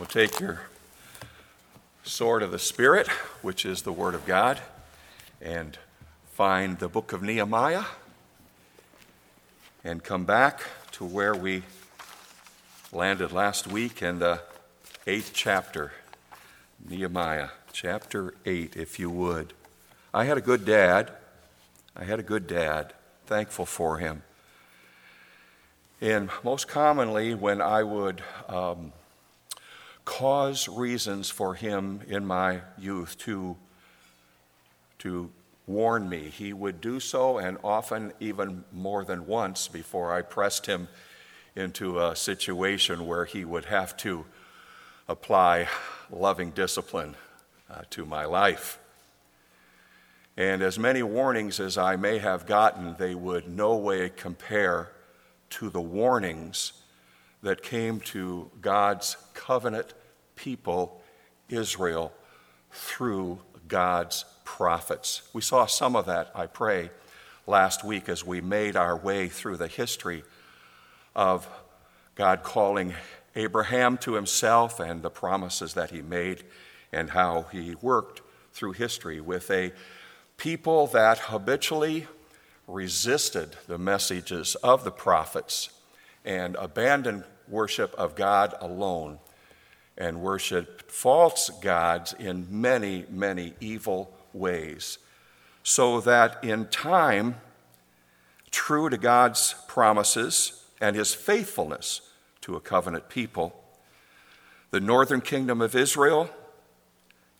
We'll take your sword of the Spirit, which is the Word of God, and find the book of Nehemiah and come back to where we landed last week in the eighth chapter. Nehemiah, chapter 8, if you would. I had a good dad. I had a good dad. Thankful for him. And most commonly, when I would um, cause reasons for him in my youth to, to warn me. He would do so, and often even more than once before I pressed him into a situation where he would have to apply loving discipline uh, to my life. And as many warnings as I may have gotten, they would no way compare to the warnings that came to God's covenant people, Israel, through God's prophets. We saw some of that, I pray, last week as we made our way through the history of God calling Abraham to himself and the promises that he made, and how he worked through history with a people that habitually resisted the messages of the prophets and abandoned worship of God alone and worshiped false gods in many, many evil ways, so that in time, true to God's promises and his faithfulness to a covenant people, the northern kingdom of Israel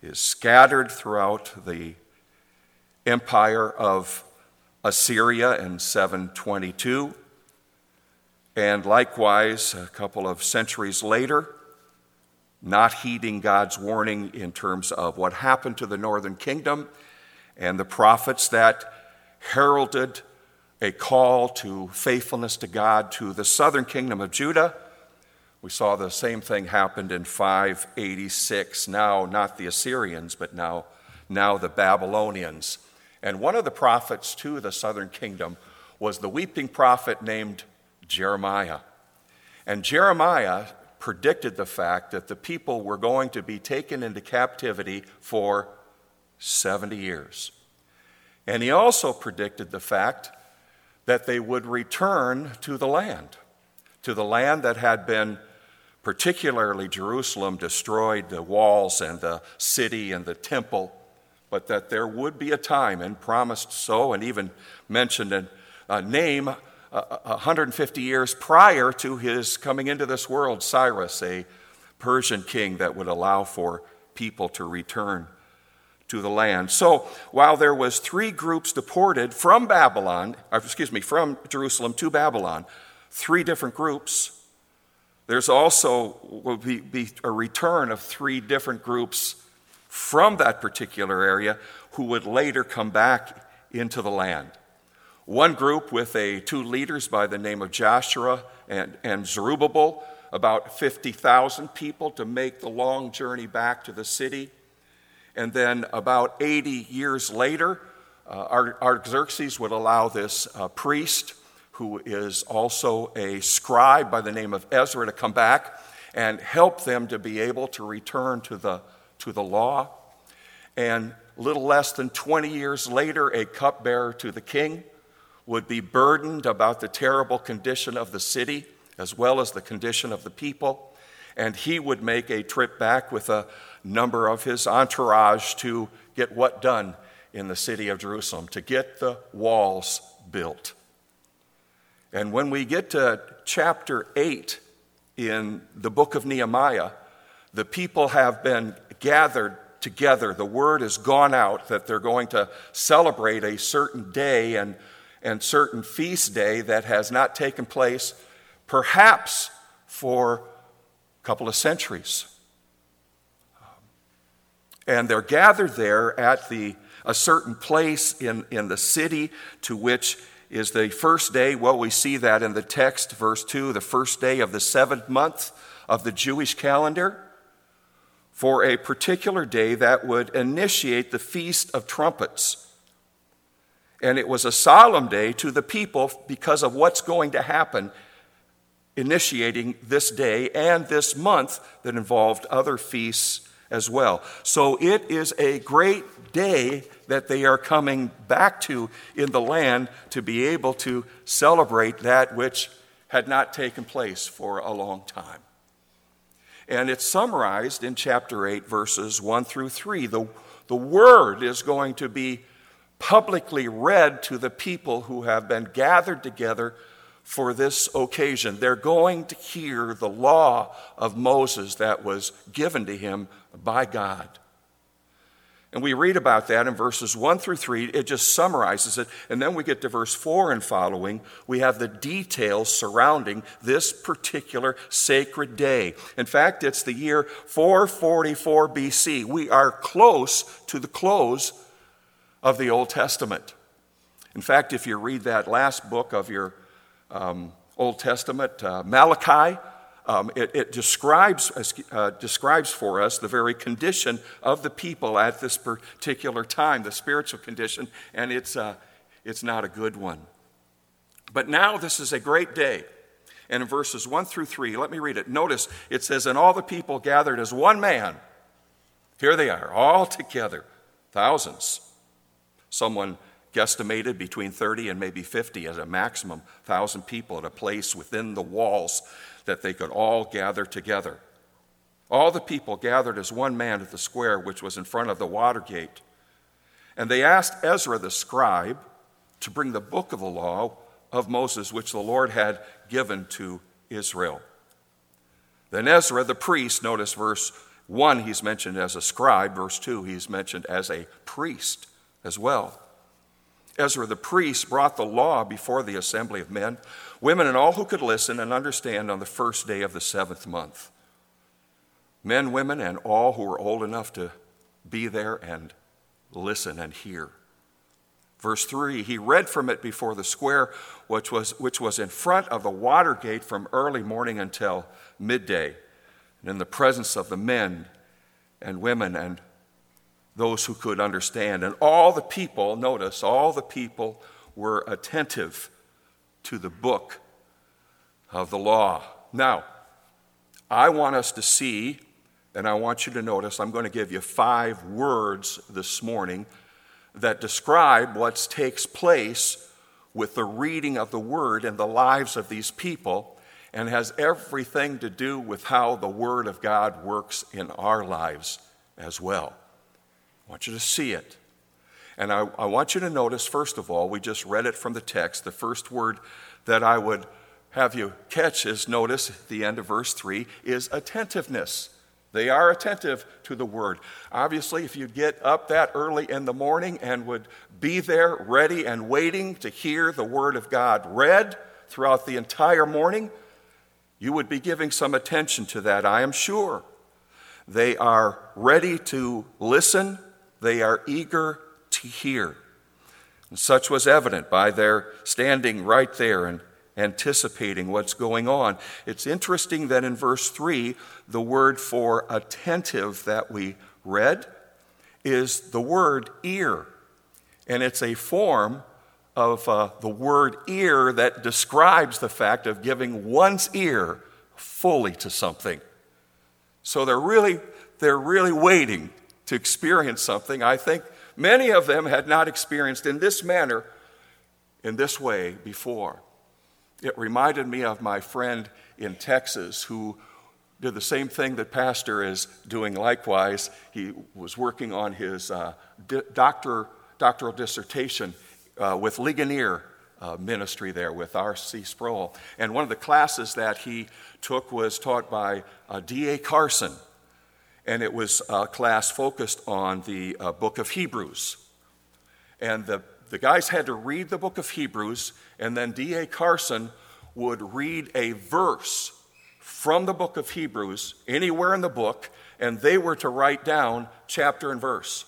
is scattered throughout the empire of Assyria in 722. And likewise, a couple of centuries later, not heeding God's warning in terms of what happened to the northern kingdom and the prophets that heralded a call to faithfulness to God to the southern kingdom of Judah. We saw the same thing happened in 586. Now, not the Assyrians, but now, now the Babylonians. And one of the prophets to the southern kingdom was the weeping prophet named Jeremiah. And Jeremiah predicted the fact that the people were going to be taken into captivity for 70 years. And he also predicted the fact that they would return to the land, to the land that had been, particularly Jerusalem, destroyed, the walls and the city and the temple, but that there would be a time, and promised so, and even mentioned a, a name 150 years prior to his coming into this world, Cyrus, a Persian king that would allow for people to return to the land. So while there was three groups deported from Babylon, uh, excuse me, from Jerusalem to Babylon, three different groups, there's also will be, be a return of three different groups from that particular area who would later come back into the land. One group with a, two leaders by the name of Joshua and, and Zerubbabel, about 50,000 people to make the long journey back to the city. And then about 80 years later, uh, Artaxerxes would allow this uh, priest, who is also a scribe by the name of Ezra, to come back and help them to be able to return to the, to the law. And little less than 20 years later, a cupbearer to the king would be burdened about the terrible condition of the city as well as the condition of the people. And he would make a trip back with a number of his entourage to get what done in the city of Jerusalem, to get the walls built. And when we get to chapter 8 in the book of Nehemiah, the people have been gathered together. The word has gone out that they're going to celebrate a certain day and and certain feast day that has not taken place perhaps for a couple of centuries. Um, and they're gathered there at the, a certain place in, in the city to which is the first day. Well, we see that in the text, verse 2, the first day of the seventh month of the Jewish calendar for a particular day that would initiate the Feast of Trumpets. And it was a solemn day to the people because of what's going to happen initiating this day and this month that involved other feasts as well. So it is a great day that they are coming back to in the land to be able to celebrate that which had not taken place for a long time. And it's summarized in chapter 8, verses 1 through 3. The, the word is going to be publicly read to the people who have been gathered together for this occasion. They're going to hear the law of Moses that was given to him by God. And we read about that in verses 1 through 3. It just summarizes it. And then we get to verse 4 and following. We have the details surrounding this particular sacred day. In fact, it's the year 444 BC. We are close to the close of the Old Testament. In fact, if you read that last book of your um, Old Testament, uh, Malachi, um, it, it, describes, uh, describes for us the very condition of the people at this particular time, the spiritual condition, and it's, uh, it's not a good one. But now this is a great day. And in verses 1 through 3, let me read it. Notice it says, And all the people gathered as one man. Here they are, all together, thousands. Someone guesstimated between 30 and maybe 50 as a maximum, 1,000 people at a place within the walls that they could all gather together. All the people gathered as one man at the square which was in front of the water gate. And they asked Ezra the scribe to bring the book of the law of Moses, which the Lord had given to Israel. Then Ezra the priest, notice verse 1, he's mentioned as a scribe. Verse 2, he's mentioned as a priest as well. Ezra the priest brought the law before the assembly of men, women, and all who could listen and understand on the first day of the seventh month. Men, women, and all who were old enough to be there and listen and hear. Verse 3 He read from it before the square, which was, which was in front of the water gate from early morning until midday, and in the presence of the men and women and those who could understand. And all the people, notice, all the people were attentive to the book of the law. Now, I want us to see, and I want you to notice, I'm going to give you five words this morning that describe what takes place with the reading of the word in the lives of these people and has everything to do with how the word of God works in our lives as well. I want you to see it. And I, I, want you to notice, first of all, we just read it from the text. The first word that I would have you catch is notice at the end of verse 3 is attentiveness. They are attentive to the word. Obviously, if you get up that early in the morning and would be there ready and waiting to hear the word of God read throughout the entire morning, you would be giving some attention to that, I am sure. They are ready to listen they are eager to hear. And such was evident by their standing right there and anticipating what's going on. It's interesting that in verse 3, the word for attentive that we read is the word ear. And it's a form of uh, the word ear that describes the fact of giving one's ear fully to something. So they're really, they're really waiting to experience something I think many of them had not experienced in this manner, in this way before. It reminded me of my friend in Texas who did the same thing that Pastor is doing likewise. He was working on his uh, doctor, doctoral dissertation uh, with Ligonier uh, ministry there with R.C. Sproul. And one of the classes that he took was taught by uh, D.A. Carson and it was a class focused on the uh, book of Hebrews. And the, the guys had to read the book of Hebrews, and then D.A. Carson would read a verse from the book of Hebrews anywhere in the book, and they were to write down chapter and verse.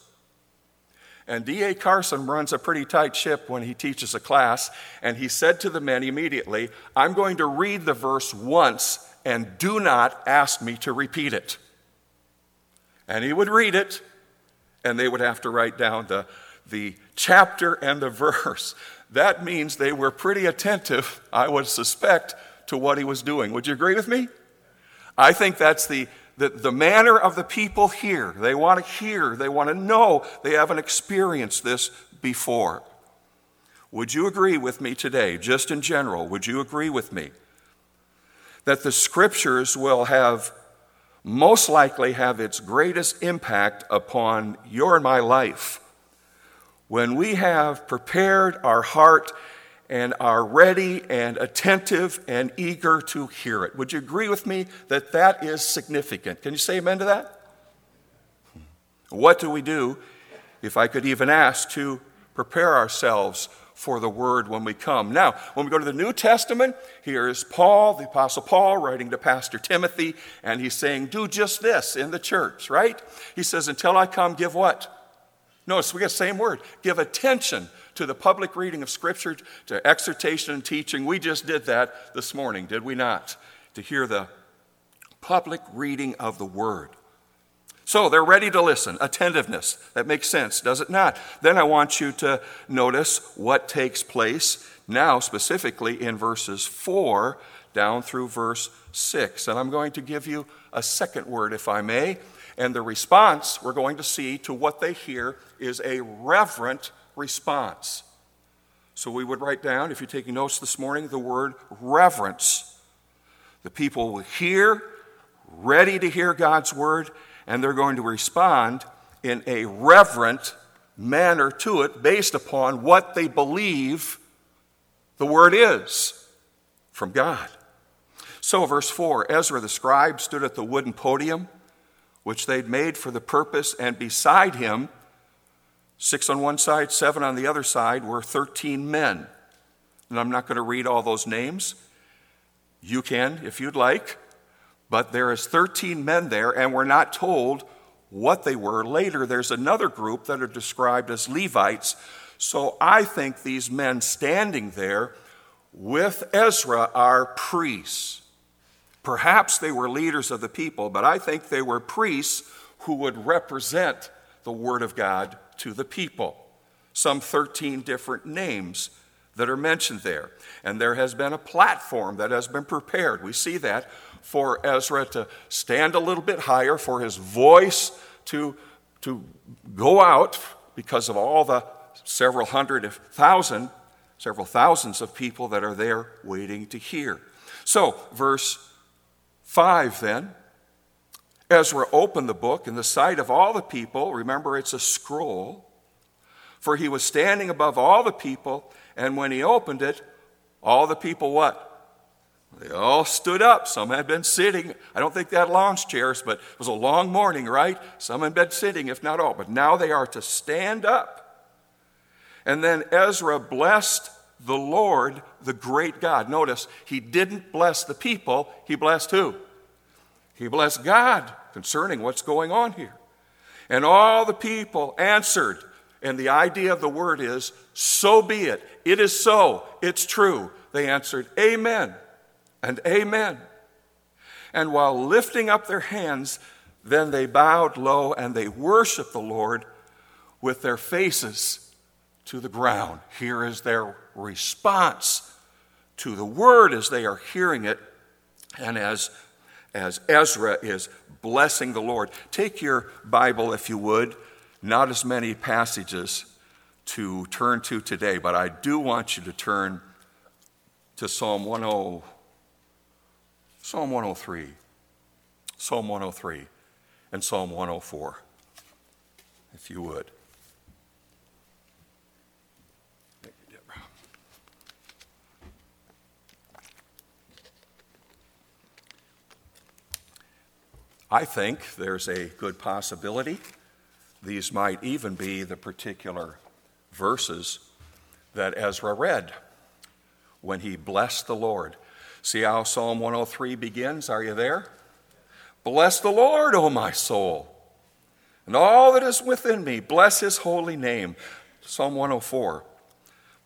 And D.A. Carson runs a pretty tight ship when he teaches a class, and he said to the men immediately, I'm going to read the verse once, and do not ask me to repeat it. And he would read it, and they would have to write down the, the chapter and the verse. That means they were pretty attentive, I would suspect, to what he was doing. Would you agree with me? I think that's the, the, the manner of the people here. They want to hear, they want to know, they haven't experienced this before. Would you agree with me today, just in general? Would you agree with me that the scriptures will have most likely have its greatest impact upon your and my life when we have prepared our heart and are ready and attentive and eager to hear it. Would you agree with me that that is significant? Can you say amen to that? What do we do, if I could even ask, to prepare ourselves for the word when we come. Now, when we go to the New Testament, here is Paul, the Apostle Paul, writing to Pastor Timothy, and he's saying, Do just this in the church, right? He says, Until I come, give what? Notice we get the same word. Give attention to the public reading of Scripture, to exhortation and teaching. We just did that this morning, did we not? To hear the public reading of the Word. So they're ready to listen. Attentiveness. That makes sense, does it not? Then I want you to notice what takes place now, specifically in verses 4 down through verse 6. And I'm going to give you a second word, if I may. And the response we're going to see to what they hear is a reverent response. So we would write down, if you're taking notes this morning, the word reverence. The people will hear, ready to hear God's word, and they're going to respond in a reverent manner to it based upon what they believe the word is from God. So, verse 4 Ezra the scribe stood at the wooden podium which they'd made for the purpose, and beside him, six on one side, seven on the other side, were 13 men. And I'm not going to read all those names. You can if you'd like. But there is 13 men there, and we're not told what they were. Later, there's another group that are described as Levites. So I think these men standing there with Ezra are priests. Perhaps they were leaders of the people, but I think they were priests who would represent the Word of God to the people. Some 13 different names that are mentioned there. And there has been a platform that has been prepared. We see that for Ezra to stand a little bit higher, for his voice to, to go out because of all the several hundred, if thousand, several thousands of people that are there waiting to hear. So, verse 5 then. Ezra opened the book in the sight of all the people. Remember, it's a scroll. For he was standing above all the people, and when he opened it, all the people what? They all stood up. Some had been sitting. I don't think they had lounge chairs, but it was a long morning, right? Some had been sitting, if not all. But now they are to stand up. And then Ezra blessed the Lord, the great God. Notice, he didn't bless the people, he blessed who? He blessed God concerning what's going on here. And all the people answered. And the idea of the word is, so be it. It is so. It's true. They answered, Amen and Amen. And while lifting up their hands, then they bowed low and they worshiped the Lord with their faces to the ground. Here is their response to the word as they are hearing it and as, as Ezra is blessing the Lord. Take your Bible, if you would, not as many passages to turn to today, but I do want you to turn to Psalm 10. Psalm 103, Psalm 103, and Psalm 104, if you would. I think there's a good possibility these might even be the particular verses that Ezra read when he blessed the Lord. See how Psalm 103 begins? Are you there? Bless the Lord, O my soul, and all that is within me. Bless his holy name. Psalm 104.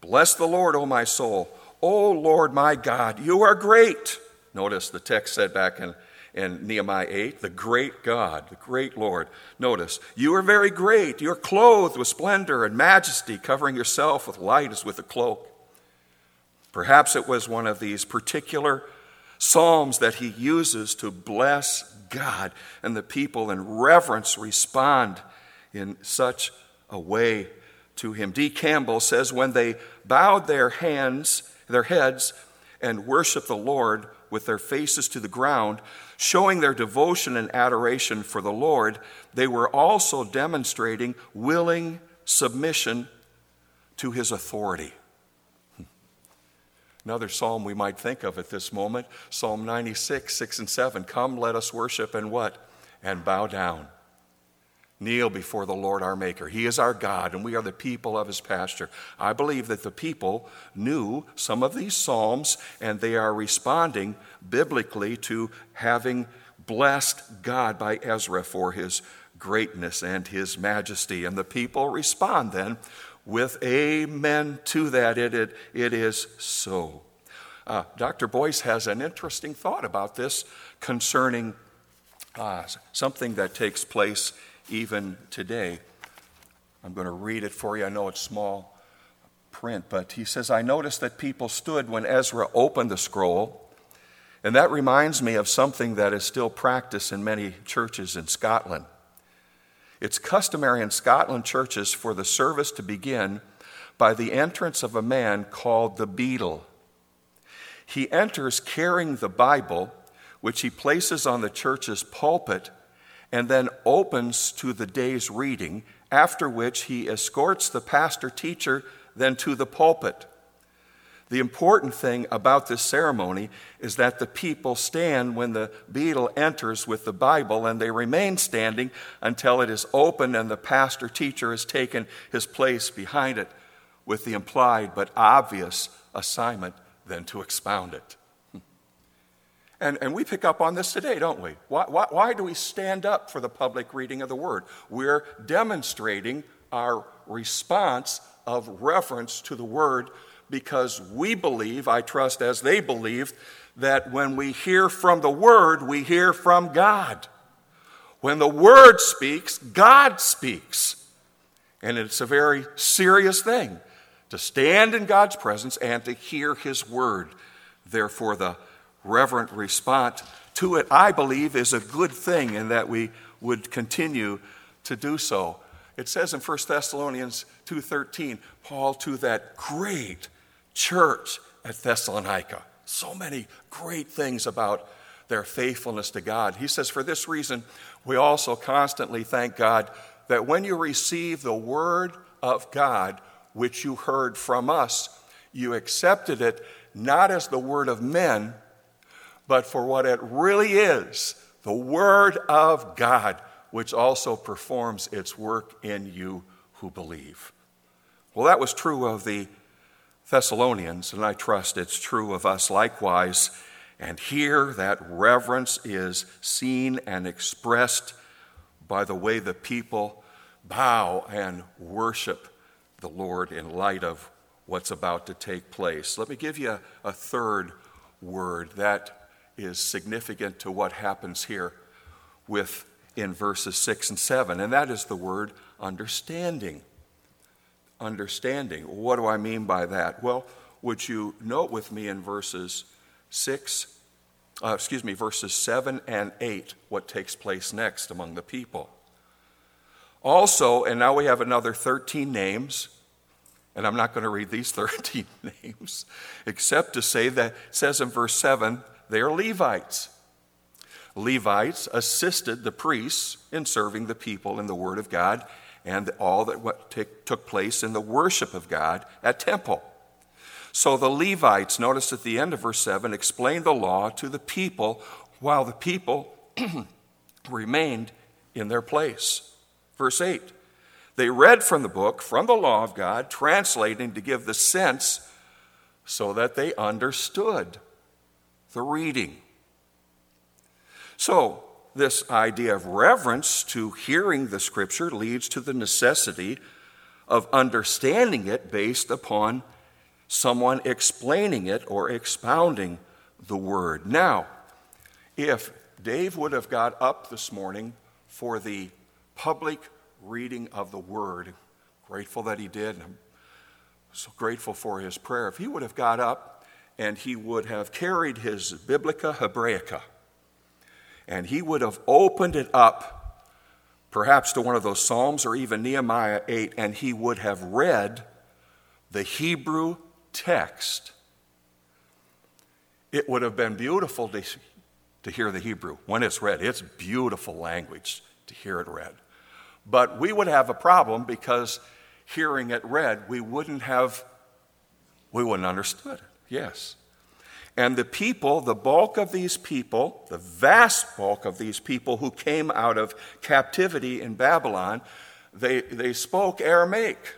Bless the Lord, O my soul. O Lord my God, you are great. Notice the text said back in, in Nehemiah 8, the great God, the great Lord. Notice, you are very great. You're clothed with splendor and majesty, covering yourself with light as with a cloak. Perhaps it was one of these particular Psalms that he uses to bless God, and the people in reverence respond in such a way to him. D. Campbell says, When they bowed their hands, their heads, and worshiped the Lord with their faces to the ground, showing their devotion and adoration for the Lord, they were also demonstrating willing submission to his authority. Another psalm we might think of at this moment Psalm 96, 6 and 7. Come, let us worship and what? And bow down. Kneel before the Lord our Maker. He is our God, and we are the people of his pasture. I believe that the people knew some of these psalms, and they are responding biblically to having blessed God by Ezra for his greatness and his majesty. And the people respond then with amen to that. It, it, it is so. Uh, Dr. Boice has an interesting thought about this concerning uh, something that takes place even today. I'm going to read it for you. I know it's small print, but he says, I noticed that people stood when Ezra opened the scroll. And that reminds me of something that is still practiced in many churches in Scotland. It's customary in Scotland churches for the service to begin by the entrance of a man called the beadle. He enters carrying the Bible, which he places on the church's pulpit, and then opens to the day's reading, after which he escorts the pastor teacher then to the pulpit. The important thing about this ceremony is that the people stand when the beadle enters with the Bible, and they remain standing until it is opened and the pastor teacher has taken his place behind it, with the implied but obvious assignment then to expound it. And, and we pick up on this today, don't we? Why, why, why do we stand up for the public reading of the Word? We're demonstrating our response of reference to the Word because we believe, I trust as they believed, that when we hear from the Word, we hear from God. When the Word speaks, God speaks. And it's a very serious thing to stand in God's presence and to hear His Word. Therefore, the reverent response to it, I believe, is a good thing and that we would continue to do so. It says in 1 Thessalonians 2:13, Paul to that great church at Thessalonica. So many great things about their faithfulness to God. He says, For this reason, we also constantly thank God that when you receive the word of God, which you heard from us, you accepted it not as the word of men, but for what it really is the word of God, which also performs its work in you who believe. Well, that was true of the Thessalonians, and I trust it's true of us likewise. And here, that reverence is seen and expressed by the way the people bow and worship the Lord in light of what's about to take place. Let me give you a, third word that is significant to what happens here with in verses 6 and 7, and that is the word understanding understanding. What do I mean by that? Well, would you note with me in verses 6, uh, excuse me, verses 7 and 8, what takes place next among the people? Also, and now we have another 13 names, and I'm not going to read these 13 names, except to say that it says in verse 7 they are Levites. Levites assisted the priests in serving the people in the Word of God and all that what took place in the worship of God at temple. So the Levites, notice at the end of verse 7, explained the law to the people while the people remained in their place. Verse 8, they read from the book, from the law of God, translating to give the sense so that they understood the reading. So, this idea of reverence to hearing the scripture leads to the necessity of understanding it based upon someone explaining it or expounding the word. Now, if Dave would have got up this morning for the public reading of the word, grateful that he did, I'm so grateful for his prayer. If he would have got up and he would have carried his Biblia Hebraica, and he would have opened it up, perhaps to one of those Psalms or even Nehemiah 8, and he would have read the Hebrew text. It would have been beautiful to, to hear the Hebrew when it's read. It's beautiful language to hear it read. But we would have a problem because hearing it read, we wouldn't have, we wouldn't understood it. Yes. And the people, the bulk of these people, the vast bulk of these people who came out of captivity in Babylon, they, they spoke Aramaic.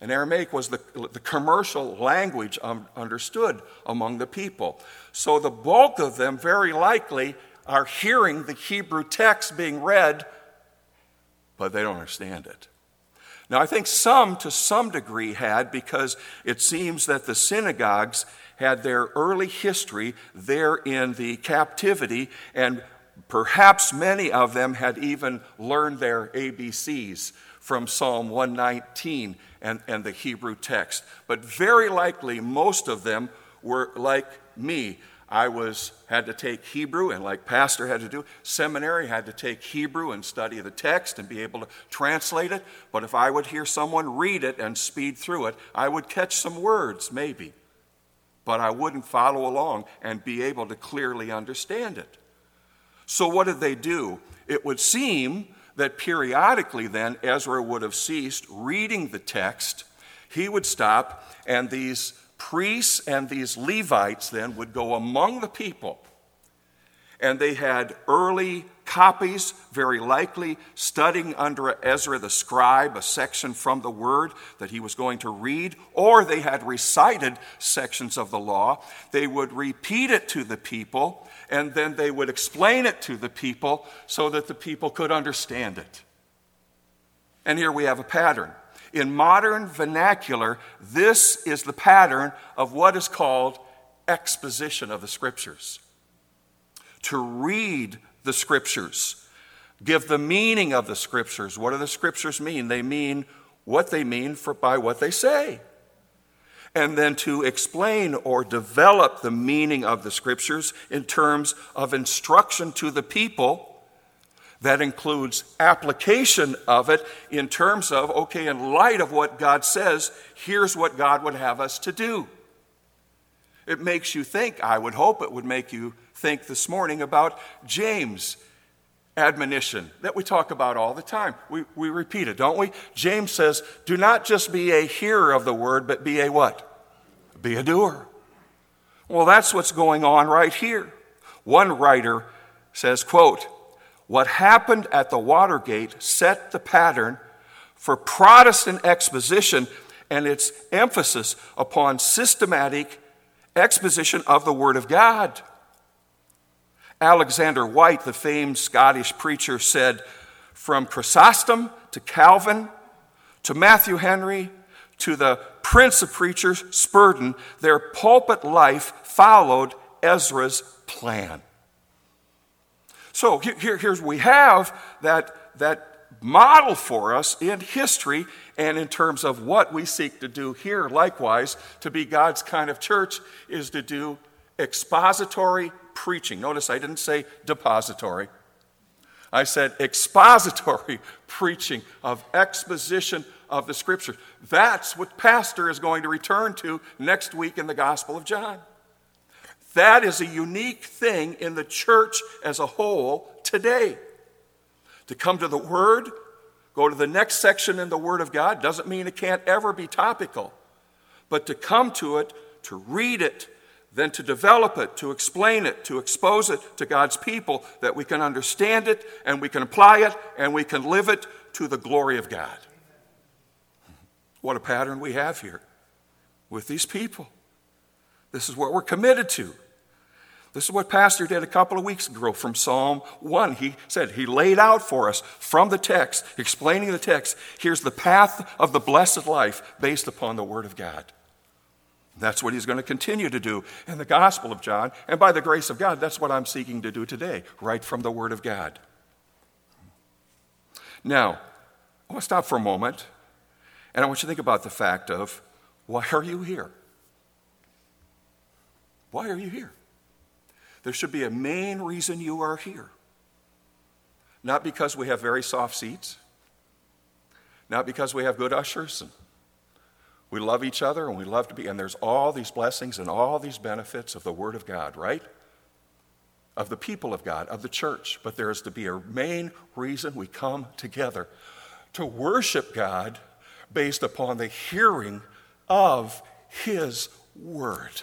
And Aramaic was the, the commercial language um, understood among the people. So the bulk of them very likely are hearing the Hebrew text being read, but they don't understand it. Now, I think some, to some degree, had because it seems that the synagogues had their early history there in the captivity, and perhaps many of them had even learned their ABCs from Psalm 119 and, and the Hebrew text. But very likely, most of them were like me. I was had to take Hebrew, and like pastor had to do, seminary had to take Hebrew and study the text and be able to translate it. But if I would hear someone read it and speed through it, I would catch some words, maybe. But I wouldn't follow along and be able to clearly understand it. So what did they do? It would seem that periodically then Ezra would have ceased reading the text. He would stop, and these priests and these Levites then would go among the people. And they had early copies, very likely studying under Ezra the scribe, a section from the word that he was going to read, or they had recited sections of the law. They would repeat it to the people, and then they would explain it to the people so that the people could understand it. And here we have a pattern. In modern vernacular, this is the pattern of what is called exposition of the scriptures. To read the scriptures, give the meaning of the scriptures. What do the scriptures mean? They mean what they mean for, by what they say. And then to explain or develop the meaning of the scriptures in terms of instruction to the people that includes application of it in terms of, okay, in light of what God says, here's what God would have us to do. It makes you think, I would hope it would make you think this morning about James' admonition that we talk about all the time. We, we repeat it, don't we? James says, Do not just be a hearer of the word, but be a what? Be a doer. Well, that's what's going on right here. One writer says, quote, what happened at the Watergate set the pattern for Protestant exposition and its emphasis upon systematic exposition of the Word of God. Alexander Whyte, the famed Scottish preacher, said, From Chrysostom to Calvin to Matthew Henry to the prince of preachers, Spurgeon, their pulpit life followed Ezra's plan. So here, here's we have that, that model for us in history and in terms of what we seek to do here, likewise, to be God's kind of church is to do expository preaching. Notice I didn't say depository. I said expository preaching of exposition of the scripture. That's what pastor is going to return to next week in the Gospel of John. That is a unique thing in the church as a whole today. To come to the Word, go to the next section in the Word of God, doesn't mean it can't ever be topical. But to come to it, to read it, then to develop it, to explain it, to expose it to God's people, that we can understand it and we can apply it and we can live it to the glory of God. What a pattern we have here with these people. This is what we're committed to. This is what Pastor did a couple of weeks ago from Psalm 1. He said, He laid out for us from the text, explaining the text, here's the path of the blessed life based upon the Word of God. That's what he's going to continue to do in the Gospel of John. And by the grace of God, that's what I'm seeking to do today, right from the Word of God. Now, I want to stop for a moment, and I want you to think about the fact of why are you here? Why are you here? There should be a main reason you are here. Not because we have very soft seats, not because we have good ushers and we love each other and we love to be, and there's all these blessings and all these benefits of the Word of God, right? Of the people of God, of the church. But there is to be a main reason we come together to worship God based upon the hearing of His Word.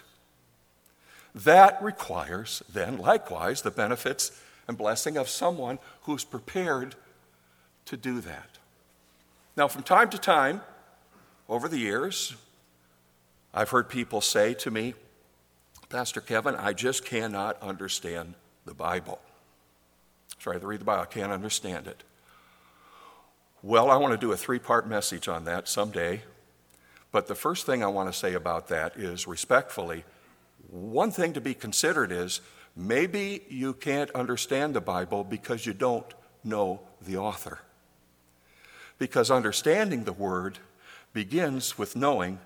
That requires, then, likewise, the benefits and blessing of someone who's prepared to do that. Now, from time to time, over the years, I've heard people say to me, Pastor Kevin, I just cannot understand the Bible. Try to read the Bible, I can't understand it. Well, I want to do a three part message on that someday. But the first thing I want to say about that is respectfully, one thing to be considered is maybe you can't understand the Bible because you don't know the author. Because understanding the Word begins with knowing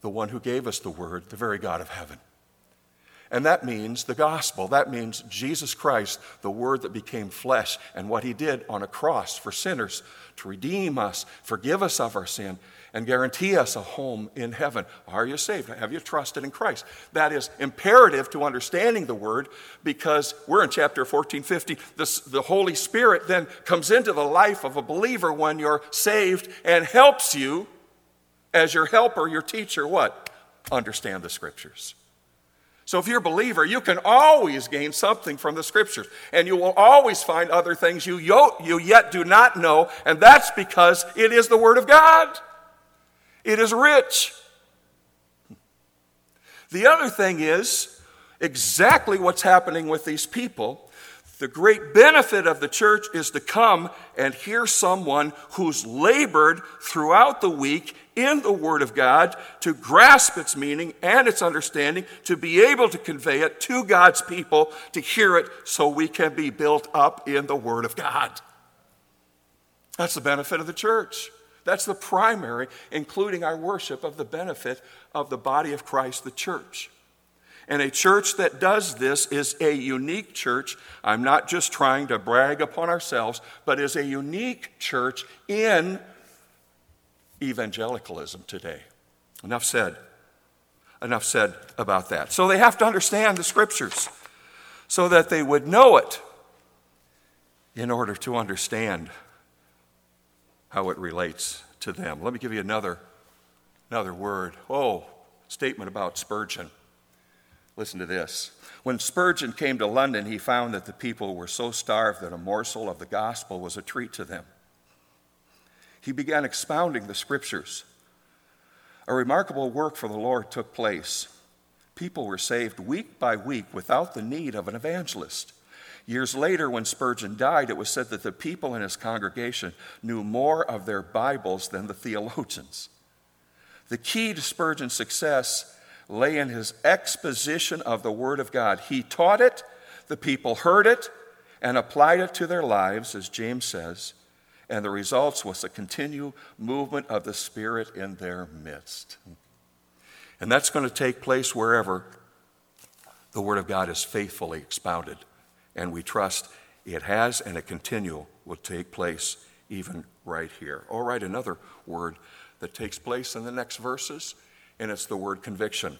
the one who gave us the Word, the very God of heaven. And that means the gospel. That means Jesus Christ, the Word that became flesh, and what He did on a cross for sinners to redeem us, forgive us of our sin, and guarantee us a home in heaven. Are you saved? Have you trusted in Christ? That is imperative to understanding the Word because we're in chapter 14, 15. This, the Holy Spirit then comes into the life of a believer when you're saved and helps you as your helper, your teacher, what? Understand the Scriptures. So if you're a believer, you can always gain something from the scriptures, and you will always find other things you, you yet do not know, and that's because it is the Word of God. It is rich. The other thing is exactly what's happening with these people. The great benefit of the church is to come and hear someone who's labored throughout the week in the Word of God to grasp its meaning and its understanding, to be able to convey it to God's people, to hear it so we can be built up in the Word of God. That's the benefit of the church. That's the primary, including our worship of the benefit of the body of Christ, the church. And a church that does this is a unique church. I'm not just trying to brag upon ourselves, but is a unique church in evangelicalism today. Enough said. Enough said about that. So they have to understand the scriptures so that they would know it in order to understand how it relates to them. Let me give you another, another word. Oh, statement about Spurgeon. Listen to this. When Spurgeon came to London, he found that the people were so starved that a morsel of the gospel was a treat to them he began expounding the scriptures. A remarkable work for the Lord took place. People were saved week by week without the need of an evangelist. Years later, when Spurgeon died, it was said that the people in his congregation knew more of their Bibles than the theologians. The key to Spurgeon's success lay in his exposition of the Word of God. He taught it, the people heard it, and applied it to their lives, as James says and the results was a continual movement of the Spirit in their midst. And that's going to take place wherever the Word of God is faithfully expounded. And we trust it has and it continual will take place even right here. All right, another word that takes place in the next verses, and it's the word conviction.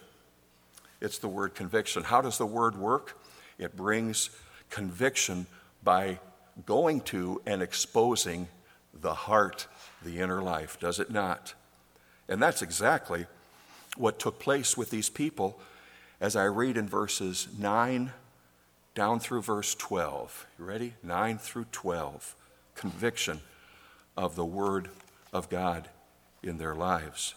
It's the word conviction. How does the word work? It brings conviction by going to and exposing the heart, the inner life, does it not? And that's exactly what took place with these people as I read in verses 9 down through verse 12. You ready? 9 through 12. Conviction of the Word of God in their lives.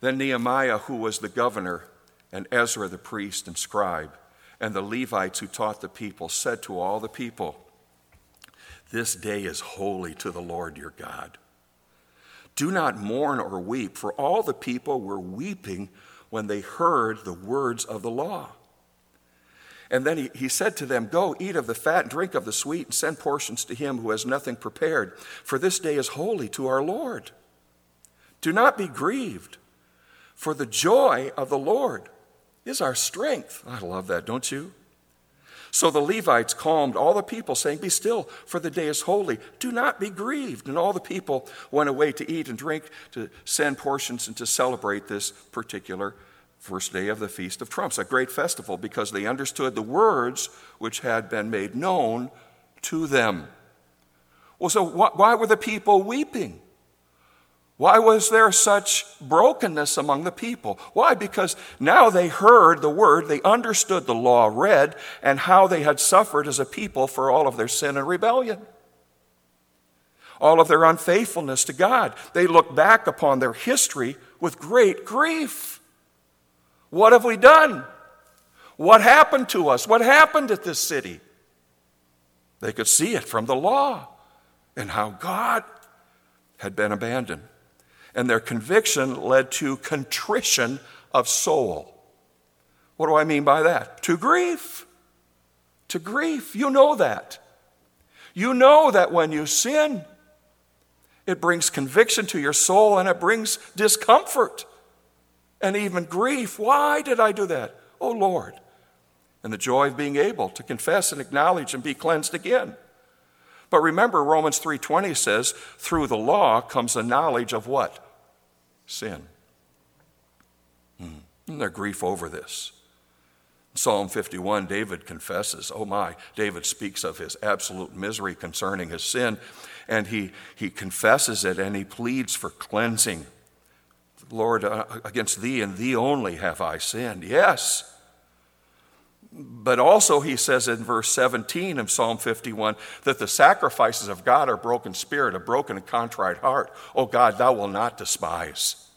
Then Nehemiah, who was the governor, and Ezra the priest and scribe, and the Levites who taught the people, said to all the people, this day is holy to the Lord your God. Do not mourn or weep, for all the people were weeping when they heard the words of the law. And then he, he said to them, Go, eat of the fat, drink of the sweet, and send portions to him who has nothing prepared, for this day is holy to our Lord. Do not be grieved, for the joy of the Lord is our strength. I love that, don't you? So the Levites calmed all the people, saying, Be still, for the day is holy. Do not be grieved. And all the people went away to eat and drink, to send portions, and to celebrate this particular first day of the Feast of Trumpets, a great festival, because they understood the words which had been made known to them. Well, so why were the people weeping? Why was there such brokenness among the people? Why? Because now they heard the word, they understood the law read, and how they had suffered as a people for all of their sin and rebellion, all of their unfaithfulness to God. They looked back upon their history with great grief. What have we done? What happened to us? What happened at this city? They could see it from the law and how God had been abandoned and their conviction led to contrition of soul. What do I mean by that? To grief. To grief. You know that. You know that when you sin, it brings conviction to your soul and it brings discomfort and even grief. Why did I do that? Oh Lord. And the joy of being able to confess and acknowledge and be cleansed again. But remember Romans 3:20 says, through the law comes a knowledge of what? Sin. Hmm. And their grief over this. Psalm 51, David confesses, oh my, David speaks of his absolute misery concerning his sin, and he, he confesses it and he pleads for cleansing. Lord, uh, against thee and thee only have I sinned. Yes, but also, he says in verse 17 of Psalm 51 that the sacrifices of God are broken spirit, a broken and contrite heart. Oh God, thou will not despise.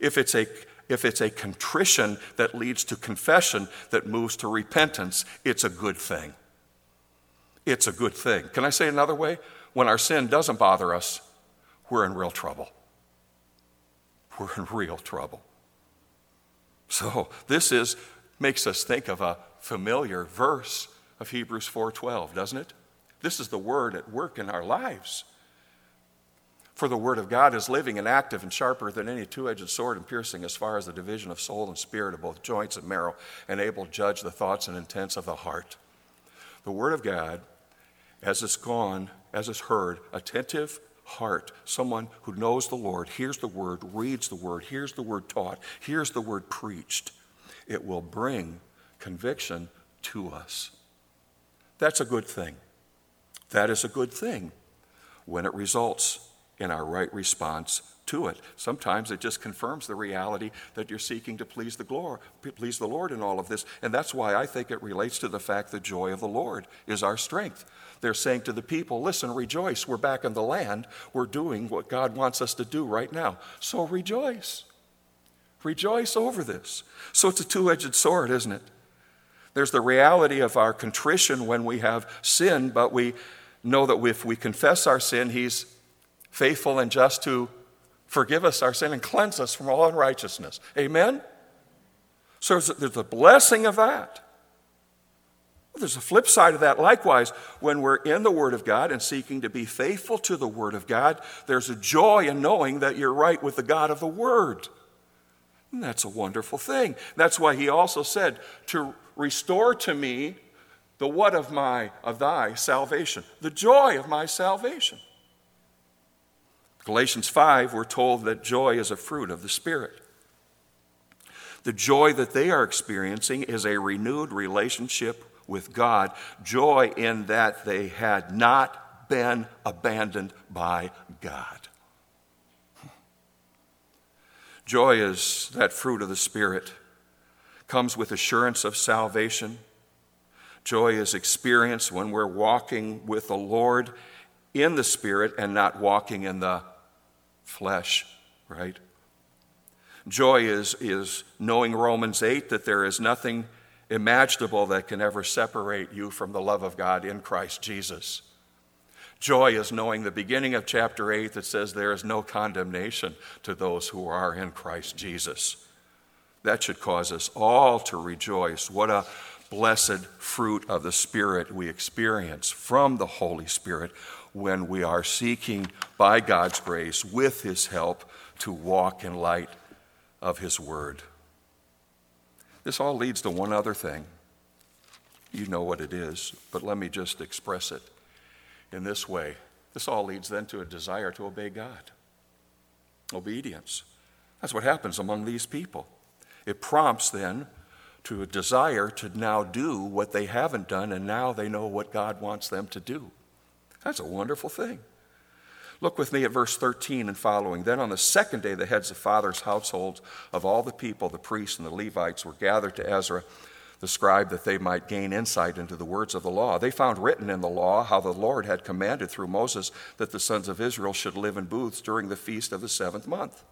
If it's a if it's a contrition that leads to confession that moves to repentance, it's a good thing. It's a good thing. Can I say another way? When our sin doesn't bother us, we're in real trouble. We're in real trouble. So, this is makes us think of a familiar verse of Hebrews 4:12, doesn't it? This is the word at work in our lives. For the word of God is living and active and sharper than any two-edged sword and piercing as far as the division of soul and spirit of both joints and marrow and able to judge the thoughts and intents of the heart. The word of God as it's gone, as it's heard, attentive heart, someone who knows the Lord, hears the word, reads the word, hears the word taught, hears the word preached it will bring conviction to us. That's a good thing. That is a good thing when it results in our right response to it. Sometimes it just confirms the reality that you're seeking to please the glory, please the Lord in all of this. And that's why I think it relates to the fact the joy of the Lord is our strength. They're saying to the people, listen, rejoice. We're back in the land. We're doing what God wants us to do right now. So rejoice. Rejoice over this. So it's a two edged sword, isn't it? There's the reality of our contrition when we have sin, but we know that if we confess our sin, He's faithful and just to forgive us our sin and cleanse us from all unrighteousness. Amen? So there's a blessing of that. There's a flip side of that. Likewise, when we're in the Word of God and seeking to be faithful to the Word of God, there's a joy in knowing that you're right with the God of the Word. And that's a wonderful thing. That's why he also said, to restore to me the what of my of thy salvation, the joy of my salvation. Galatians 5, we're told that joy is a fruit of the Spirit. The joy that they are experiencing is a renewed relationship with God, joy in that they had not been abandoned by God. Joy is that fruit of the Spirit, comes with assurance of salvation. Joy is experienced when we're walking with the Lord in the Spirit and not walking in the flesh, right? Joy is, is knowing Romans 8 that there is nothing imaginable that can ever separate you from the love of God in Christ Jesus. Joy is knowing the beginning of chapter 8 that says there is no condemnation to those who are in Christ Jesus. That should cause us all to rejoice. What a blessed fruit of the Spirit we experience from the Holy Spirit when we are seeking, by God's grace, with His help, to walk in light of His Word. This all leads to one other thing. You know what it is, but let me just express it in this way. This all leads then to a desire to obey God. Obedience. That's what happens among these people. It prompts then to a desire to now do what they haven't done, and now they know what God wants them to do. That's a wonderful thing. Look with me at verse 13 and following. Then on the second day, the heads of fathers' households of all the people, the priests and the Levites, were gathered to Ezra, the scribe, that they might gain insight into the words of the law. They found written in the law how the Lord had commanded through Moses that the sons of Israel should live in booths during the feast of the seventh month.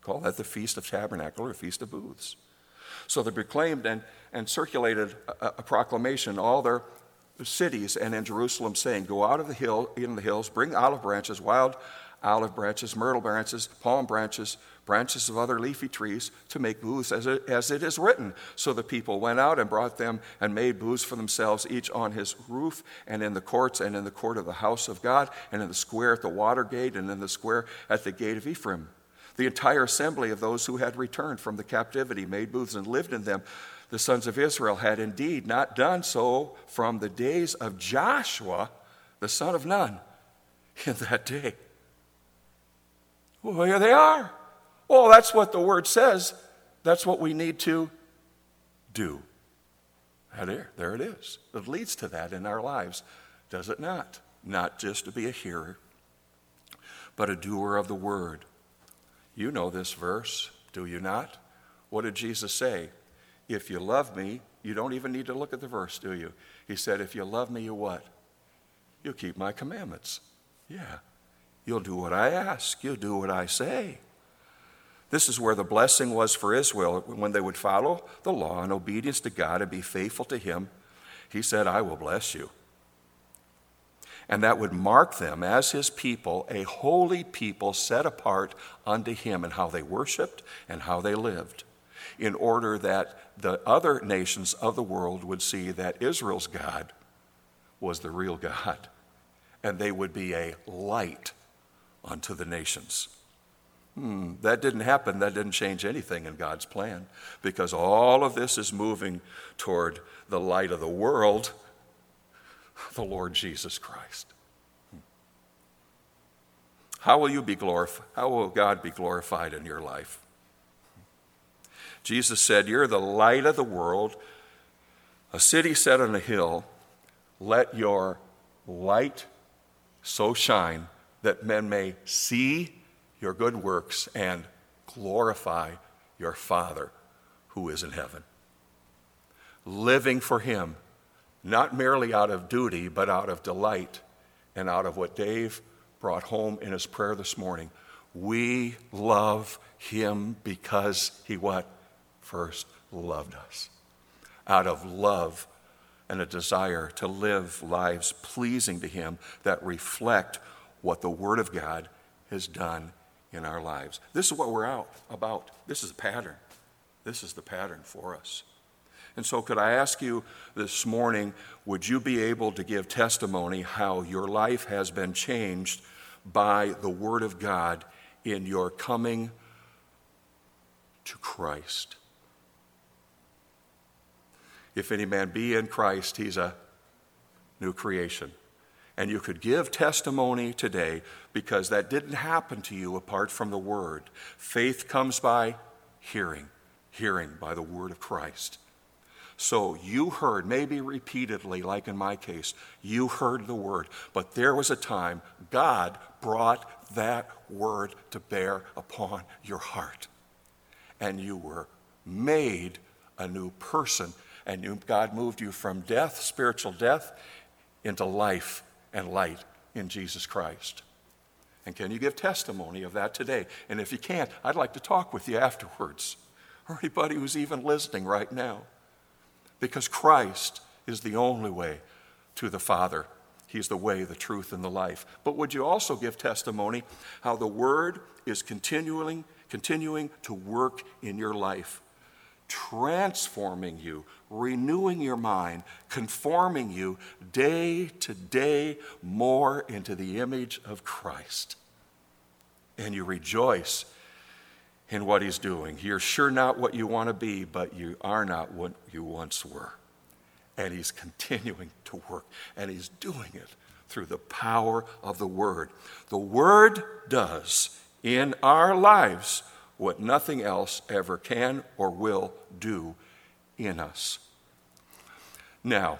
Call that the Feast of Tabernacle or Feast of Booths. So they proclaimed and, and circulated a, a proclamation all their cities and in Jerusalem, saying, Go out of the hill, in the hills, bring olive branches, wild olive branches, myrtle branches, palm branches, branches of other leafy trees to make booths as it, as it is written. So the people went out and brought them and made booths for themselves, each on his roof and in the courts and in the court of the house of God and in the square at the water gate and in the square at the gate of Ephraim. The entire assembly of those who had returned from the captivity made booths and lived in them. The sons of Israel had indeed not done so from the days of Joshua, the son of Nun, in that day. Well, here they are. Well, that's what the word says. That's what we need to do. There, there it is. It leads to that in our lives, does it not? Not just to be a hearer, but a doer of the word. You know this verse, do you not? What did Jesus say? If you love me, you don't even need to look at the verse, do you? He said, If you love me, you what? You'll keep my commandments. Yeah. You'll do what I ask, you'll do what I say. This is where the blessing was for Israel when they would follow the law and obedience to God and be faithful to Him. He said, I will bless you and that would mark them as his people, a holy people set apart unto him in how they worshiped and how they lived, in order that the other nations of the world would see that Israel's God was the real God, and they would be a light unto the nations. Hmm, that didn't happen. That didn't change anything in God's plan because all of this is moving toward the light of the world the Lord Jesus Christ. How will you be glorified? How will God be glorified in your life? Jesus said, You're the light of the world, a city set on a hill. Let your light so shine that men may see your good works and glorify your Father who is in heaven. Living for Him not merely out of duty, but out of delight and out of what Dave brought home in his prayer this morning. We love him because he what? First loved us. Out of love and a desire to live lives pleasing to him that reflect what the Word of God has done in our lives. This is what we're out about. This is a pattern. This is the pattern for us. And so, could I ask you this morning, would you be able to give testimony how your life has been changed by the Word of God in your coming to Christ? If any man be in Christ, he's a new creation. And you could give testimony today because that didn't happen to you apart from the Word. Faith comes by hearing, hearing by the Word of Christ. So you heard, maybe repeatedly, like in my case, you heard the word, but there was a time God brought that word to bear upon your heart. And you were made a new person, and God moved you from death, spiritual death, into life and light in Jesus Christ. And can you give testimony of that today? And if you can't, I'd like to talk with you afterwards, or anybody who's even listening right now because Christ is the only way to the Father. He's the way, the truth, and the life. But would you also give testimony how the Word is continuing, continuing to work in your life, transforming you, renewing your mind, conforming you day to day more into the image of Christ? And you rejoice in what He's doing. You're sure not what you want to be, but you are not what you once were. And He's continuing to work, and He's doing it through the power of the Word. The Word does in our lives what nothing else ever can or will do in us. Now,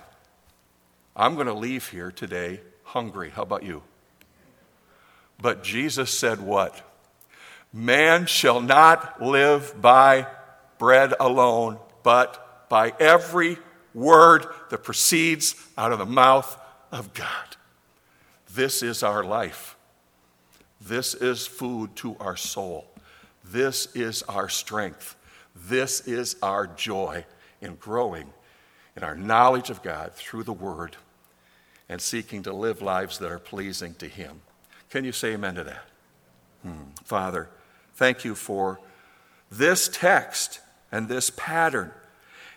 I'm going to leave here today hungry. How about you? But Jesus said, What? Man shall not live by bread alone, but by every word that proceeds out of the mouth of God. This is our life. This is food to our soul. This is our strength. This is our joy in growing in our knowledge of God through the Word and seeking to live lives that are pleasing to Him. Can you say amen to that? Hmm. Father, thank you for this text and this pattern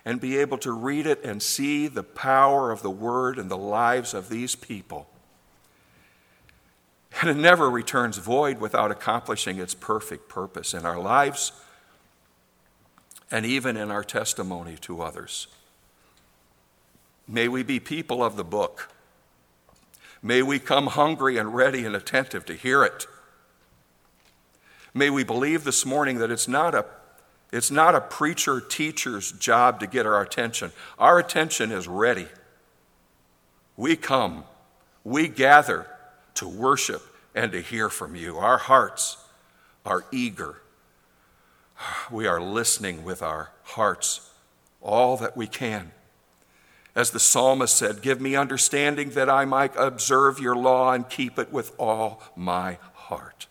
and be able to read it and see the power of the Word in the lives of these people. And it never returns void without accomplishing its perfect purpose in our lives and even in our testimony to others. May we be people of the book. May we come hungry and ready and attentive to hear it. May we believe this morning that it's not a it's not a preacher teacher's job to get our attention. Our attention is ready. We come, we gather to worship and to hear from you. Our hearts are eager. We are listening with our hearts all that we can. As the psalmist said, Give me understanding that I might observe your law and keep it with all my heart.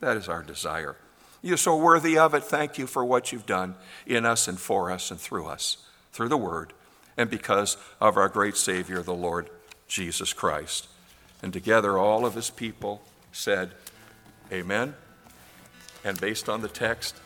That is our desire. You're so worthy of it. Thank you for what you've done in us and for us and through us, through the Word, and because of our great Savior, the Lord Jesus Christ. And together, all of his people said, Amen. And based on the text,